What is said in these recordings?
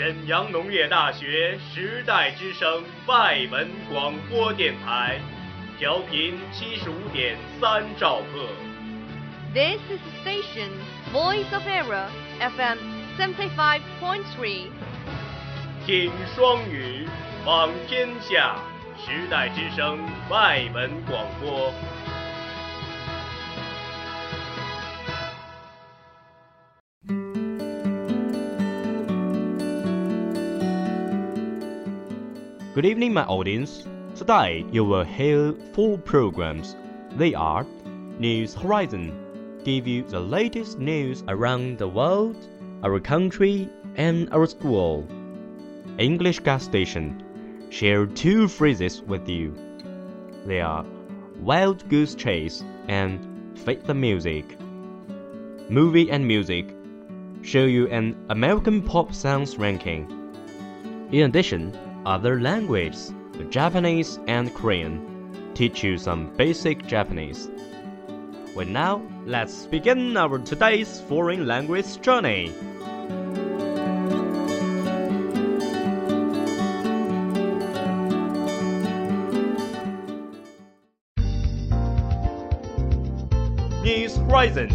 沈阳农业大学时代之声外文广播电台，调频七十五点三兆赫。This is the station Voice of Era FM seventy five point three 听双语，访天下，时代之声外文广播。Good evening, my audience. Today you will hear four programs. They are News Horizon, give you the latest news around the world, our country, and our school. English Gas Station, share two phrases with you. They are Wild Goose Chase and Face the Music. Movie and Music, show you an American pop songs ranking. In addition, other languages, Japanese and Korean, teach you some basic Japanese. Well, now let's begin our today's foreign language journey. News Horizon，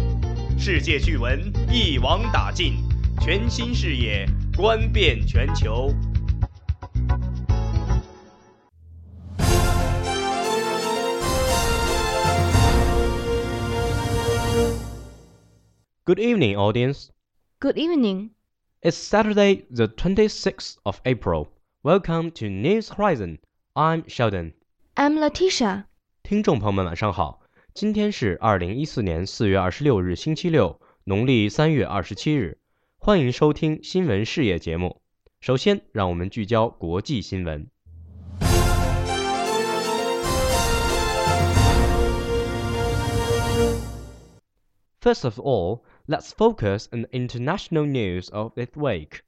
世界趣闻一网打尽，全新视野观遍全球。 Good evening, audience. Good evening. It's Saturday, the 26th of April. Welcome to News Horizon. I'm Sheldon. I'm Letitia. 听众朋友们，晚上好。今天是二零一四年四月二十六日，星期六，农历三月二十七日。欢迎收听新闻视野节目。首先，让我们聚焦国际新闻。First of all, let's focus on international news of this week.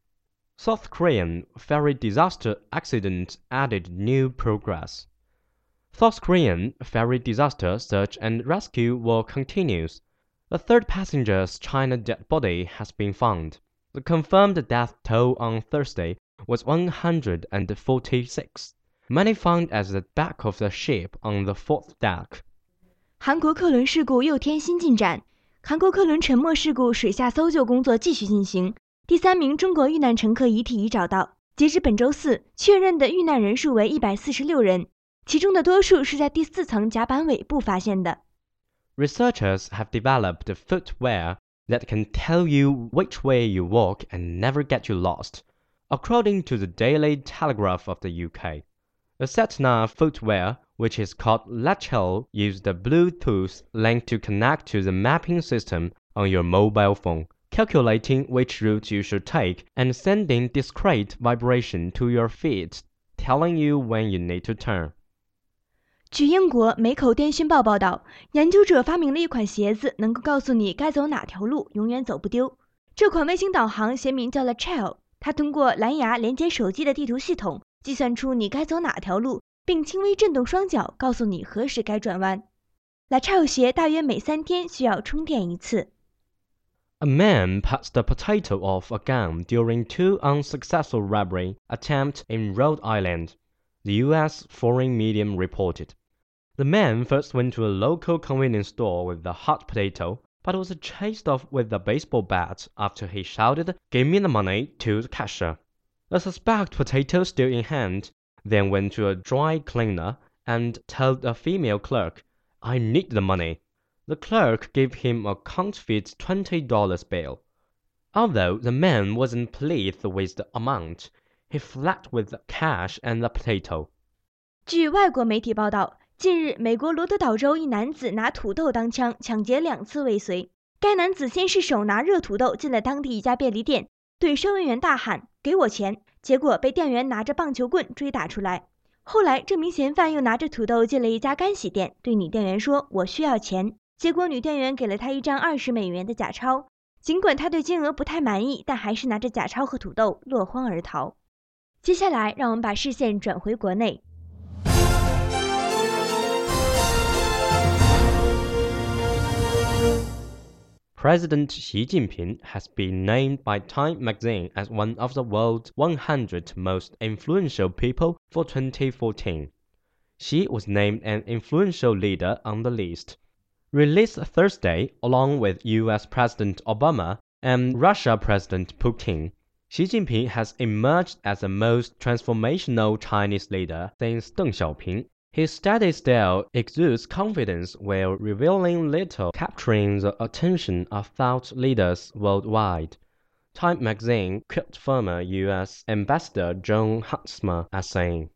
South Korean ferry disaster accident added new progress. South Korean ferry disaster search and rescue work continues. The third passenger's China dead body has been found. The confirmed death toll on Thursday was 146. Many found at the back of the ship on the fourth deck. 韩国客轮事故又添新进展， 韩国客轮沉没事故水下搜救工作继续进行。第三名中国遇难乘客遗体已找到，截至本周四，确认的遇难人数为一百四十六人，其中的多数是在第四层甲板尾部发现的。 Researchers have developed footwear that can tell you which way you walk and never get you lost, according to the Daily Telegraph of the UK. The sat-nav footwear, which is called Lechal, uses the Bluetooth link to connect to the mapping system on your mobile phone, calculating which route you should take and sending discrete vibration to your feet, telling you when you need to turn. 据英国《每口电讯报》报道，研究者发明了一款鞋子，能够告诉你该走哪条路，永远走不丢。这款卫星导航鞋名叫计算出你该走哪条路，并轻微震动双脚，告诉你何时该转弯。Lachel 鞋大约每三天需要充电一次。 A man passed a potato off a gun during two unsuccessful robbery attempts in Rhode Island, the U.S. foreign media reported. The man first went to a local convenience store with a hot potato, but was chased off with a baseball bat after he shouted, Give me the money, to the cashier. The suspect, potato still in hand, then went to a dry cleaner and told a female clerk, I need the money. The clerk gave him a counterfeit $20 bill. Although the man wasn't pleased with the amount, he fled with the cash and the potato. 据外国媒体报道，近日美国罗德岛州一男子拿土豆当枪，抢劫两次未遂。该男子先是手拿热土豆进了当地一家便利店，对收银员大喊：“ 给我钱！”结果被店员拿着棒球棍追打出来。后来，这名嫌犯又拿着土豆进了一家干洗店，对女店员说：“我需要钱。”结果女店员给了他一张二十美元的假钞。尽管他对金额不太满意，但还是拿着假钞和土豆落荒而逃。接下来，让我们把视线转回国内。President Xi Jinping has been named by Time magazine as one of the world's 100 most influential people for 2014. Xi was named an influential leader on the list. Released Thursday along with US President Obama and Russia President Putin, Xi Jinping has emerged as the most transformational Chinese leader since Deng Xiaoping. His steady style exudes confidence while revealing little, capturing the attention of thought leaders worldwide. Time magazine quoted former U.S. Ambassador Jon Huntsman as saying,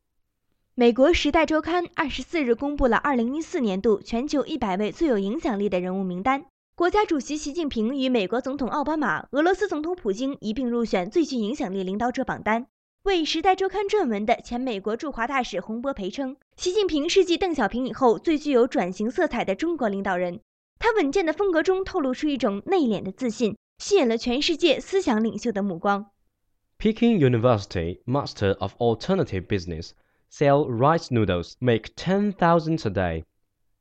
美国《时代周刊》二十四日公布了二零一四年度全球一百位最有影响力的人物名单。国家主席习近平与美国总统奥巴马、俄罗斯总统普京一并入选最具影响力领导者榜单。为《时代周刊》撰文的前美国驻华大使洪博培称，习近平是继邓小平以后最具有转型色彩的中国领导人。他稳健的风格中透露出一种内敛的自信，吸引了全世界思想领袖的目光。Peking University Master of Alternative Business sell rice noodles, make ten thousand a day.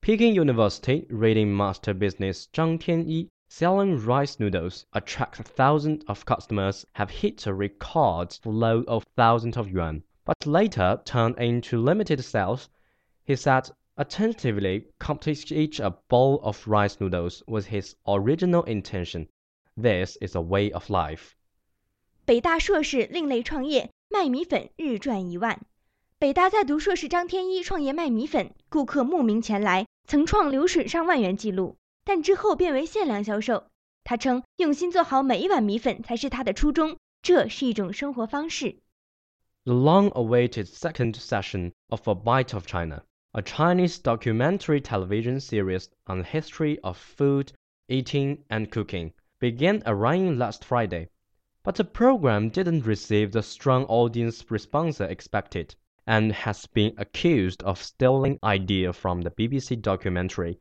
Peking University Reading Master Business 张天一 Selling rice noodles attracts thousands of customers have hit a record flow of thousands of yuan, but later turned into limited sales. He said attentively completing each a bowl of rice noodles was his original intention. This is a way of life. 北大硕士另类创业，卖米粉日赚一万。北大在读硕士张天一创业卖米粉，顾客慕名前来，曾创流水上万元纪录。 但之后变为限量销售。他称，用心做好每一碗米粉才是他的初衷，这是一种生活方式。The long-awaited second session of A Bite of China, a Chinese documentary television series on the history of food, eating, and cooking, began airing last Friday, but the program didn't receive the strong audience response expected, and has been accused of stealing idea from the BBC documentary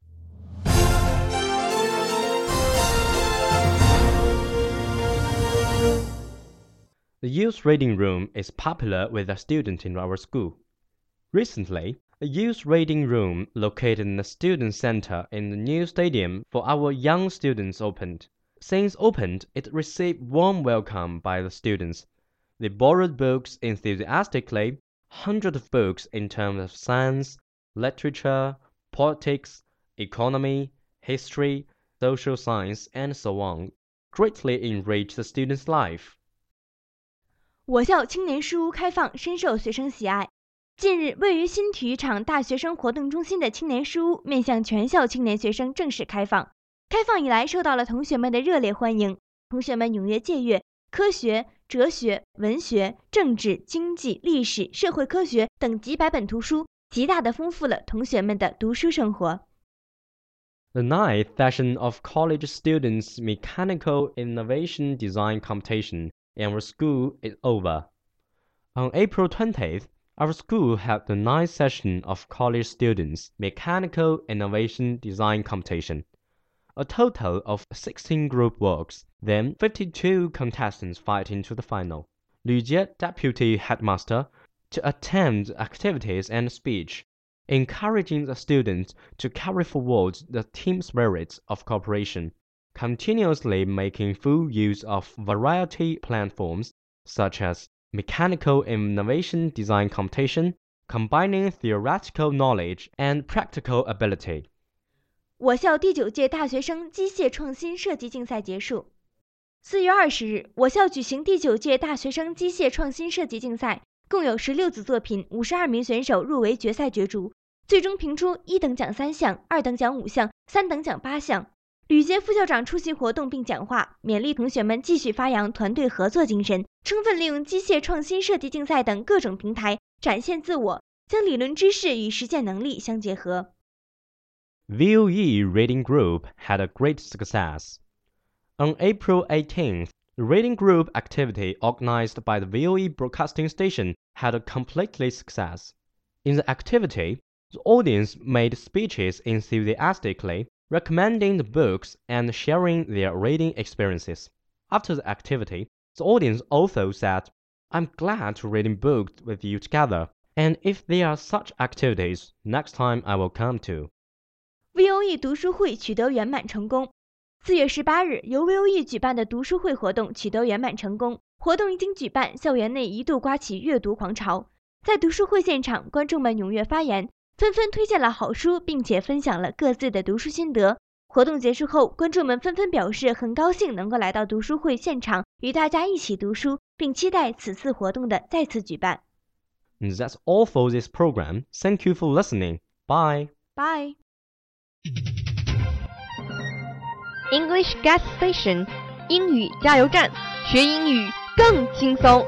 The youth reading room is popular with the students in our school. Recently, a youth reading room located in the student center in the new stadium for our young students opened. Since opened, it received warm welcome by the students. They borrowed books enthusiastically, hundreds of books in terms of science, literature, politics, economy, history, social science, and so on, greatly enriched the students' life. 我校青年书屋开放，深受学生喜爱。近日，位于新体育场大学生活动中心的青年书屋面向全校青年学生正式开放。开放以来，受到了同学们的热烈欢迎。同学们踊跃借阅科学、哲学、文学、政治、经济、历史、社会科学等几百本图书，极大的丰富了同学们的读书生活。The ninth session of college students' mechanical innovation design competition and our school is over. On April 20th, our school held the ninth session of college students' mechanical innovation design competition. A total of 16 group works, then 52 contestants fight into the final. Lu Jie, deputy headmaster, to attend activities and speech, encouraging the students to carry forward the team spirit of cooperation continuously making full use of variety platforms such as mechanical innovation design competition, combining theoretical knowledge and practical ability. 我校第九届大学生机械创新设计竞赛结束。四月二十日，我校举行第九届大学生机械创新设计竞赛，共有十六组作品，五十二名选手入围决赛角逐，最终评出一等奖三项，二等奖五项，三等奖八项。 吕杰副校长出席活动并讲话，勉励同学们继续发扬团队合作精神，充分利用机械创新设计竞赛等各种平台展现自我，将理论知识与实践能力相结合。VOE Reading Group had a great success. On April 18th, the reading group activity organized by the VOE broadcasting station had a completely success. In the activity, the audience made speeches enthusiastically recommending the books and sharing their reading experiences. After the activity, the audience also said, I'm glad to reading books with you together, and if there are such activities, next time I will come to. VOE 读书会取得圆满成功。四月十八日，由 VOE 举办的读书会活动取得圆满成功。活动一经举办，校园内一度刮起阅读狂潮。在读书会现场，观众们踊跃发言， 纷纷推荐了好书，并且分享了各自的读书心得。活动结束后，观众们纷纷表示很高兴能够来到读书会现场，与大家一起读书，并期待此次活动的再次举办。That's all for this program. Thank you for listening. Bye. Bye. English Gas Station，英语加油站，学英语更轻松。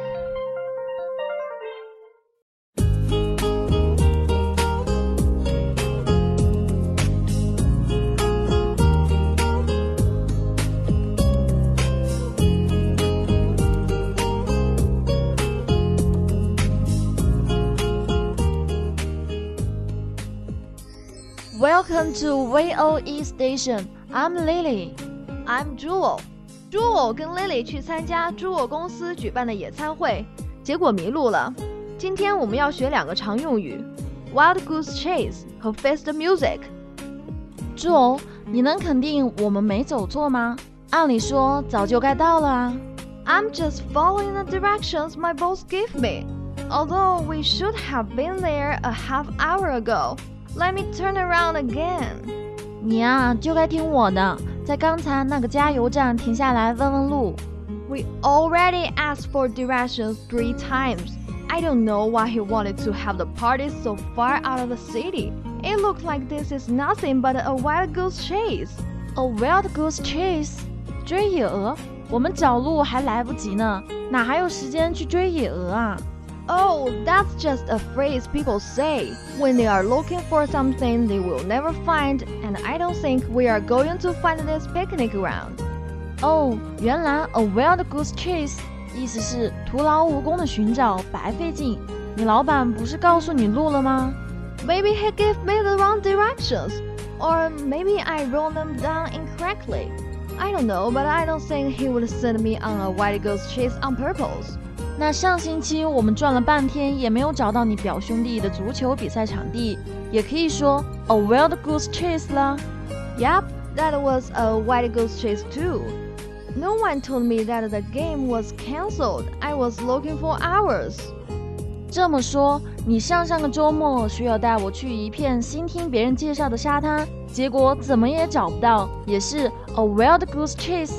Welcome to VOE Station. I'm Lily. I'm Jewel. Jewel 跟 Lily 去参加 Jewel 公司举办的野餐会，结果迷路了。今天我们要学两个常用语：Wild Goose Chase 和 Face the Music。Jewel，你能肯定我们没走错吗？按理说早就该到了啊。I'm just following the directions my boss gave me. Although we should have been there a half hour ago. Let me turn around again。你呀，就该听我的，在刚才那个加油站停下来问问路。We already asked for directions three times. I don't know why he wanted to have the party so far out of the city. It looked like this is nothing but a wild goose chase. A wild goose chase？追野鹅？我们找路还来不及呢，哪还有时间去追野鹅啊 ？Oh, that's just a phrase people say when they are looking for something they will never find, and I don't think we are going to find this picnic ground. 哦，原来 a wild goose chase 意思是徒劳无功的寻找，白费劲。你老板不是告诉你路了吗？Maybe he gave me the wrong directions, or maybe I wrote them down incorrectly. I don't know, but I don't think he would send me on a wild goose chase on purpose. 那上星期我们转了半天也没有找到你表兄弟的足球比赛场地，也可以说 a wild goose chase 啦。Yep, that was a wild goose chase too. No one told me that the game was cancelled. I was looking for hours. 这么说，你上上个周末说要带我去一片新听别人介绍的沙滩，结果怎么也找不到，也是 a wild goose chase.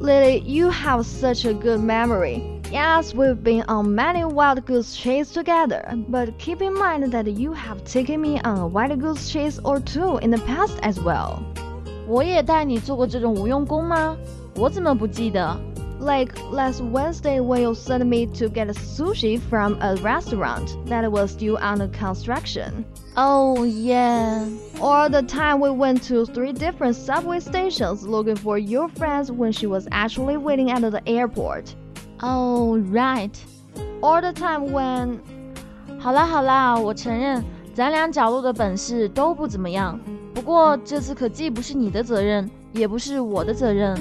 Lily, you have such a good memory. Yes, we've been on many wild goose chase together, but keep in mind that you have taken me on a wild goose chase or two in the past as well. 我也带你做过这种无用功吗？我怎么不记得？Like last Wednesday when you sent me to get sushi from a restaurant that was still under construction. Oh yeah. Or the time we went to three different subway stations looking for your friends when she was actually waiting at the airport. Oh right, all the time when 好啦好啦，我承认咱俩找路的本事都不怎么样。不过这次可既不是你的责任，也不是我的责任。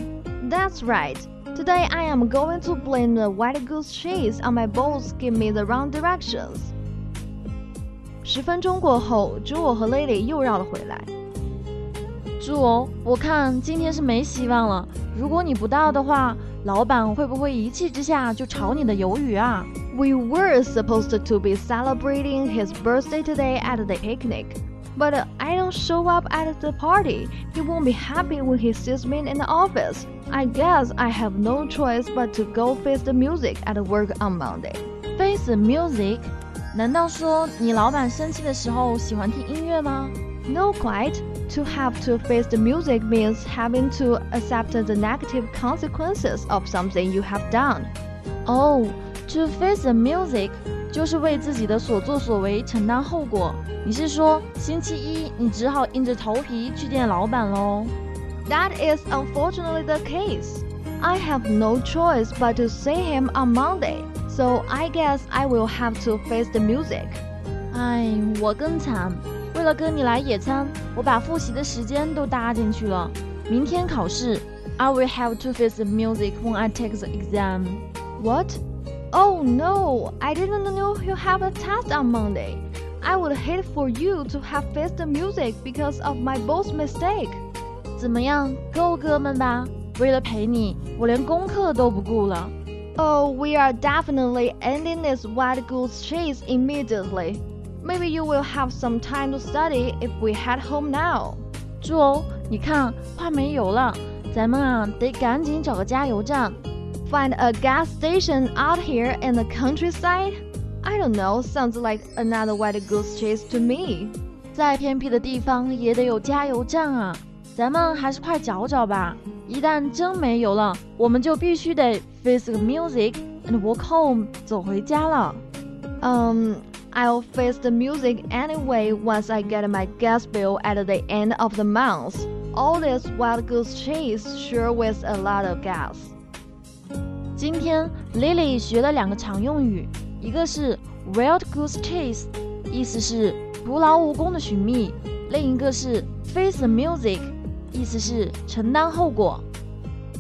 That's right. Today I am going to blame the white goose chase on my boss give me the wrong directions. 十分钟过后，朱我和 Lily 又绕了回来。朱哦，我看今天是没希望了。如果你不到的话， 老板会不会一气之下就炒你的鱿鱼啊？We were supposed to be celebrating his birthday today at the picnic, but I don't show up at the party. He won't be happy when he sees me in the office. I guess I have no choice but to go face the music at work on Monday. Face the music？难道说你老板生气的时候喜欢听音乐吗？No, quite. To have to face the music means having to accept the negative consequences of something you have done. Oh, to face the music 就是为自己的所作所为承担后果。你是说星期一你只好硬着头皮去见老板喽？That is unfortunately the case. I have no choice but to see him on Monday, so I guess I will have to face the music. 哎，我更惨， 为了跟你来野餐，我把复习的时间都搭进去了。明天考试，I will have to face the music when I take the exam. What? Oh no, I didn't know you have a test on Monday. I would hate for you to have faced the music because of my boss mistake. 怎么样，够哥们吧？为了陪你，我连功课都不顾了。Oh, we are definitely ending this wild goose chase immediately. Maybe you will have some time to study if we head home now. 猪哦，你看，快没油了，咱们啊得赶紧找个加油站。Find a gas station out here in the countryside? I don't know, sounds like another wild goose chase to me. 再偏僻的地方也得有加油站啊，咱们还是快找找吧。一旦真没油了，我们就必须得 face the music and walk home，走回家了。Um, I'll face the music anyway once I get my gas bill at the end of the month. All this wild goose chase sure wastes a lot of gas. 今天 Lily 学了两个常用语，一个是 wild goose chase，意思是徒劳无功的寻觅；另一个是 face the music，意思是承担后果。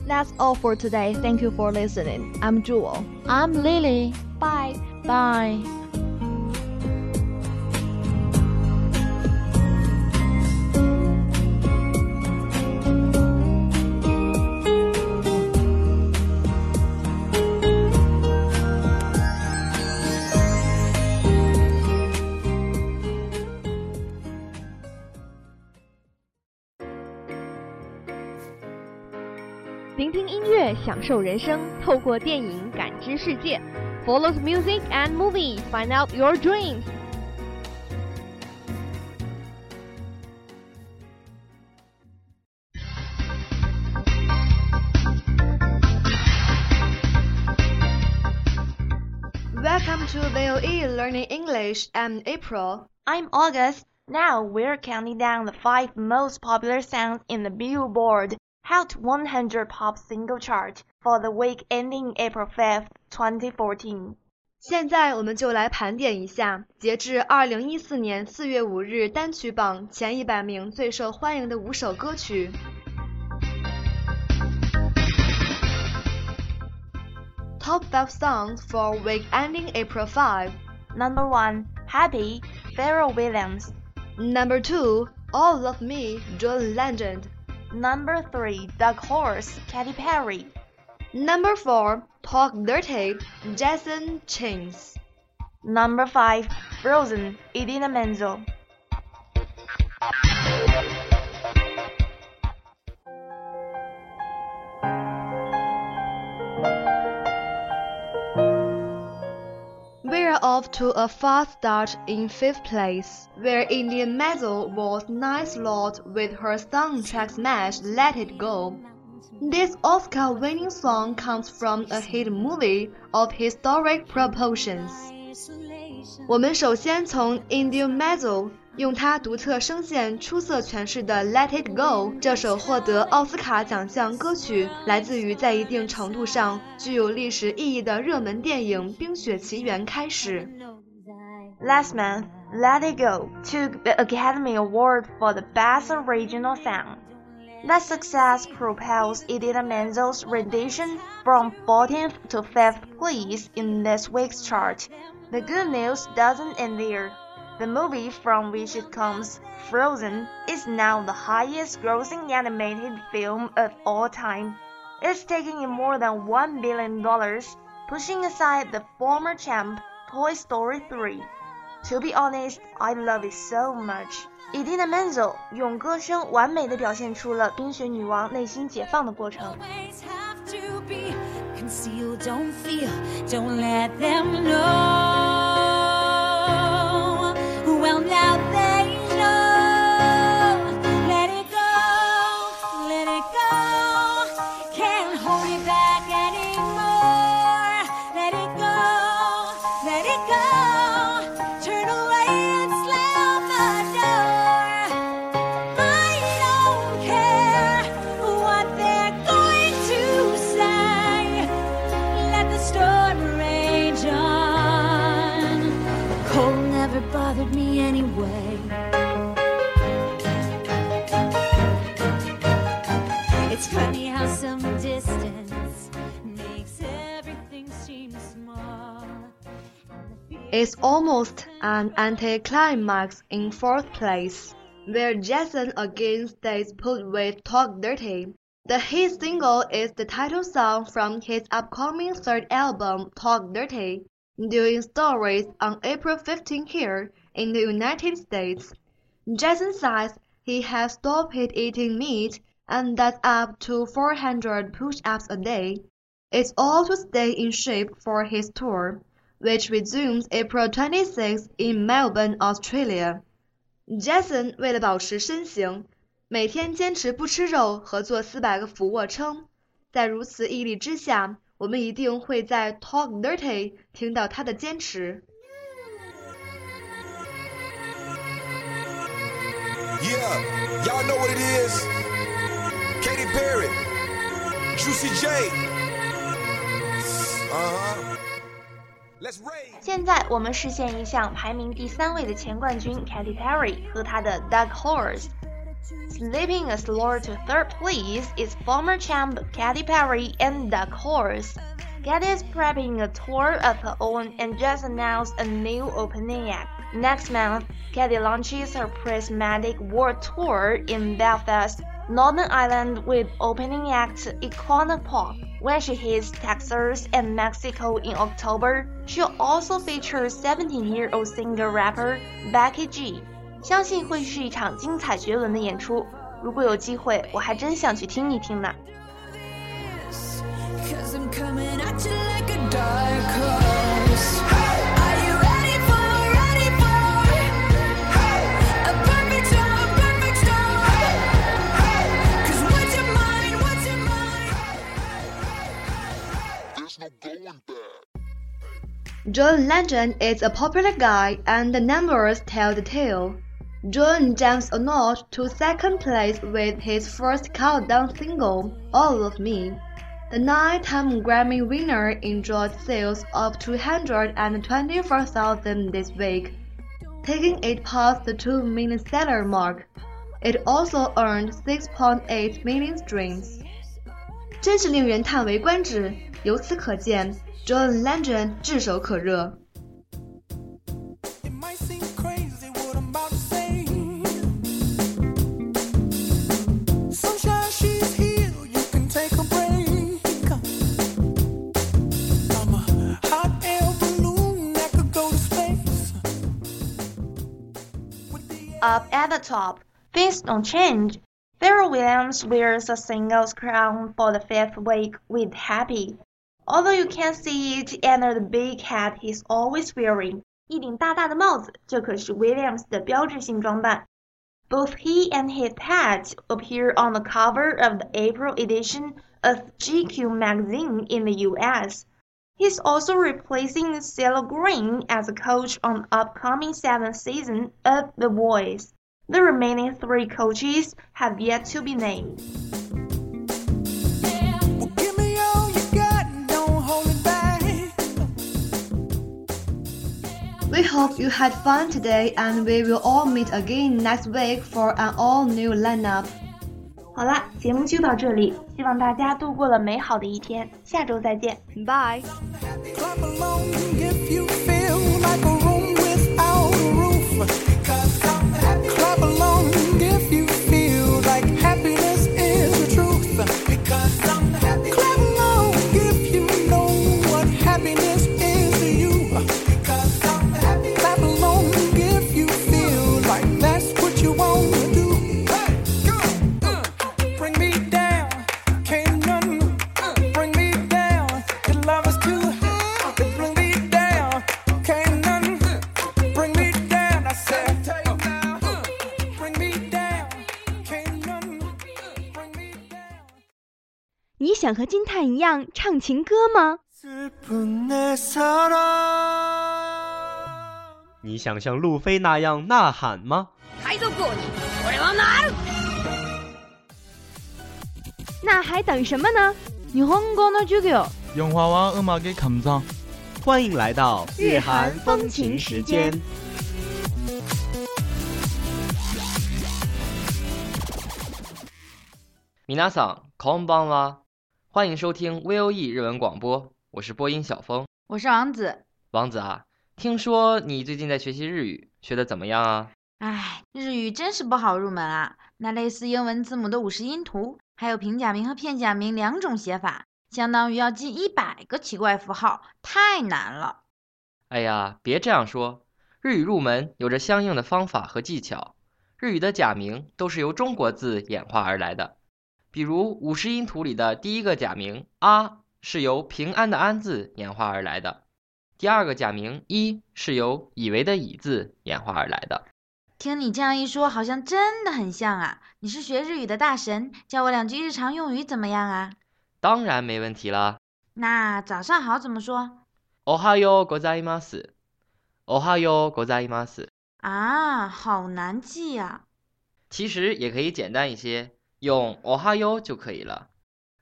That's all for today. Thank you for listening. I'm Jewel. I'm Lily. Bye. Bye. 聆听音乐，享受人生，透过电影感知世界。Follow the music and movie, find out your dreams. Welcome to VOE Learning English. I'm April. I'm August. Now we're counting down the five most popular songs in the Billboard Hot 100 Pop Single Chart for the week ending April 5th, 2014. 现在我们就来盘点一下，截至二零一四年四月五日单曲榜前一百名最受欢迎的五首歌曲。Top five songs for week ending April 5. Number one, Happy, Pharrell Williams. Number two, All of Me, John Legend. Number 3. Dark Horse, Katy Perry. Number 4. Talk Dirty, Jason Chains. Number 5. Frozen, Idina Menzel. off to a fast start in fifth place, where Idina Menzel was nice lot with her song track smash Let It Go. This Oscar-winning song comes from a hit movie of historic proportions. 我们首先从 Indian Medal 用它独特声线出色诠释的《Let It Go》这首获得奥斯卡奖项歌曲，来自于在一定程度上具有历史意义的热门电影《冰雪奇缘》开始。 Last month, Let It Go took the Academy Award for the Best Original Song. That success propels Idina Menzel's rendition from 14th to 5th place in this week's chart. The good news doesn't end there. The movie from which it comes, Frozen, is now the highest grossing animated film of all time. It's taking in more than $1 billion, pushing aside the former champ, Toy Story 3. To be honest, I love it so much. Idina Menzel 用歌声完美的表现出了冰雪女王内心解放的过程。 always have to be concealed. Don't feel, don't let them know. It's almost an anticlimax in fourth place, where Jason again stays put with Talk Dirty. The hit single is the title song from his upcoming third album, Talk Dirty, doing stories on April 15 here in the United States. Jason says he has stopped eating meat and does up to 400 push-ups a day. It's all to stay in shape for his tour which resumes April 26 in Melbourne, Australia. Jason 为了保持身形，每天坚持不吃肉和做四百个俯卧撑。在如此毅力之下，我们一定会在 Talk Dirty 听到他的坚持。 Yeah, y'all know what it is. Katy Perry, Juicy J. Uh huh. Let's raise. 现在我们视线一向排名第三位的前冠军 Katy Perry 和她的 Dark Horse。Slipping a slower to third place is former champ Katy Perry and Dark Horse. Katy is prepping a tour of her own and just announced a new opening act. Next month, Katy launches her prismatic world tour in Belfast, Northern Ireland with opening act Icona Pop. When she hits Texas and Mexico in October, she'll also feature 17-year-old singer-rapper Becky G. 相信会是一场精彩绝伦的演出。如果有机会，我还真想去听一听呢。 John Legend is a popular guy and the numbers tell the tale. John jumps a notch to second place with his first countdown single, All of Me. The nine-time Grammy winner enjoyed sales of 224,000 this week, taking it past the 2 million seller mark. It also earned 6.8 million streams. 真是令人叹为观止。由此可见，John Legend 炙手可热。 It might seem crazy what I'm about to say. Sunshine, she's here. You can take a break. I'm a hot air balloon that could go to space. With the Up at the top, things don't change. Pharrell Williams wears a singles crown for the fifth week with Happy. Although you can't see it under the big hat he's always wearing，一顶大大的帽子，这可是 Williams 的标志性装扮。Both he and his hat appear on the cover of the April edition of GQ magazine in the US. He's also replacing CeeLo Green as a coach on the upcoming seventh season of The Voice. The remaining three coaches have yet to be named. Well, give me all you got and don't hold it back. We hope you had fun today and we will all meet again next week for an all new lineup. 好啦，节目就到这里，希望大家度过了美好的一天，下周再见。 Bye. Clap along if you feel like a room without a roof. 想和金叹一样唱情歌吗？你想像路飞那样呐喊吗？那还等什么呢？欢迎来到日韩风情时间。皆さんこんばんは。欢迎收听 VOE 日文广播，我是播音小峰。我是王子。王子啊，听说你最近在学习日语，学的怎么样啊？唉，日语真是不好入门啊！那类似英文字母的五十音图，还有平假名和片假名两种写法，相当于要记一百个奇怪符号，太难了。哎呀，别这样说，日语入门有着相应的方法和技巧。日语的假名都是由中国字演化而来的，比如五十音图里的第一个假名“啊”是由平安的“安”字演化而来的，第二个假名“一”是由以为的“以”字演化而来的。听你这样一说，好像真的很像啊！你是学日语的大神，教我两句日常用语怎么样啊？当然没问题啦。那早上好怎么说？おはようございます。おはようございます。啊，好难记呀、其实也可以简单一些， 用おはよう就可以了。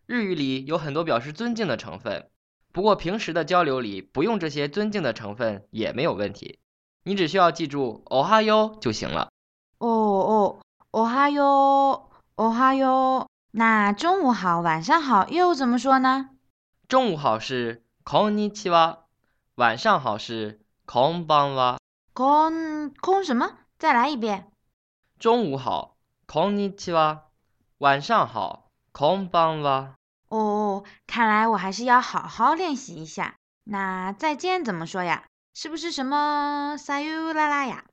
日语里有很多表示尊敬的成分，不过平时的交流里不用这些尊敬的成分也没有问题，你只需要记住おはよう就行了。哦哦，おはよう，おはよう。那中午好，晚上好又怎么说呢？中午好是こんにちは，晚上好是こんばんは。空空什么？再来一遍。中午好，こんにちは， 晚上好，こんばんは。哦，看来我还是要好好练习一下。那再见怎么说呀？是不是什么さよなら呀？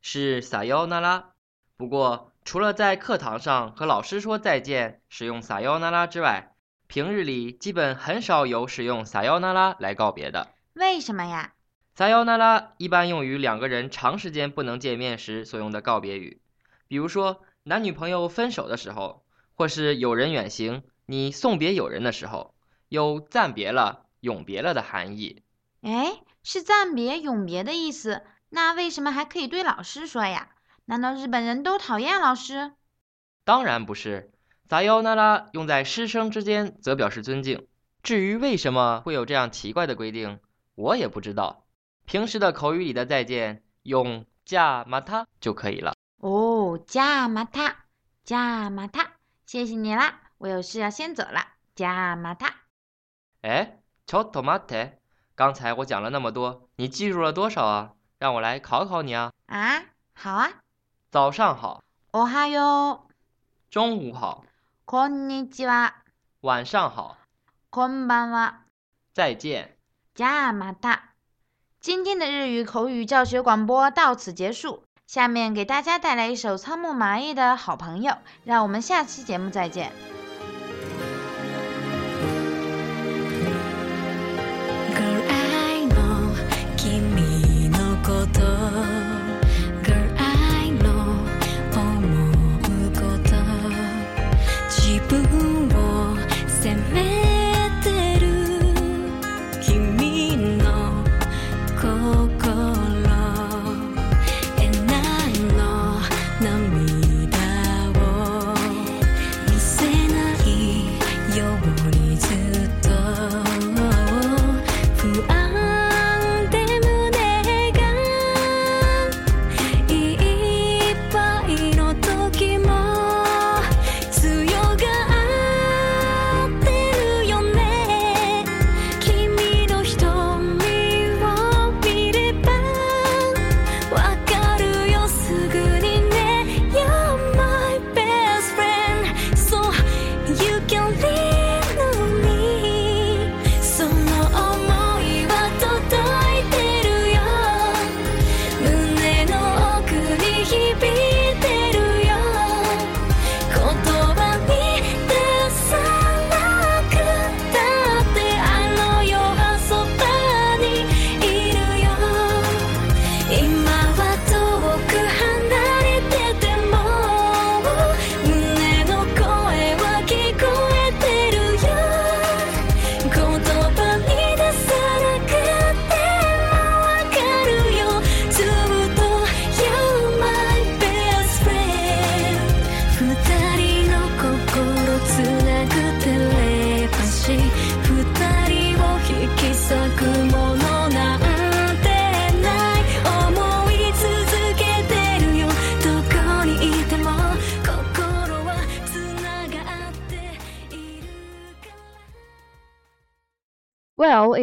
是撒哟那拉。不过，除了在课堂上和老师说再见使用撒哟那拉之外，平日里基本很少有使用撒哟那拉来告别的。为什么呀？撒哟那拉一般用于两个人长时间不能见面时所用的告别语，比如说男女朋友分手的时候， 或是友人远行，你送别友人的时候，有暂别了、永别了的含义。哎，是暂别、永别的意思。那为什么还可以对老师说呀？难道日本人都讨厌老师？当然不是，撒哟那拉用在师生之间则表示尊敬。至于为什么会有这样奇怪的规定，我也不知道。平时的口语里的再见用加马他就可以了。哦，加马塔，加马塔，谢谢你啦，我有事要先走了，加马塔。哎，ちょっと待って，刚才我讲了那么多，你记住了多少啊？让我来考考你啊。啊，好啊，早上好，おはよう，中午好，こんにちは，晚上好，こんばんは，再见。加马塔。今天的日语口语教学广播到此结束， 下面给大家带来一首仓木麻衣的好朋友，让我们下期节目再见。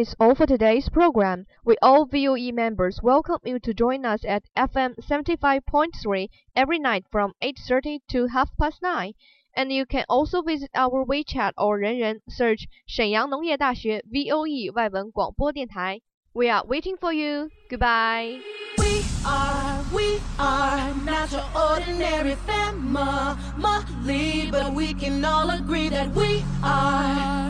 Well, it's all for today's program. We all VOE members welcome you to join us at FM 75.3 every night from 8:30 to half past 9. And you can also visit our WeChat or 人人 search 沈阳农业大学 VOE 外文广播电台。We are waiting for you. Goodbye. We are, we are not your ordinary family, but we can all agree that we are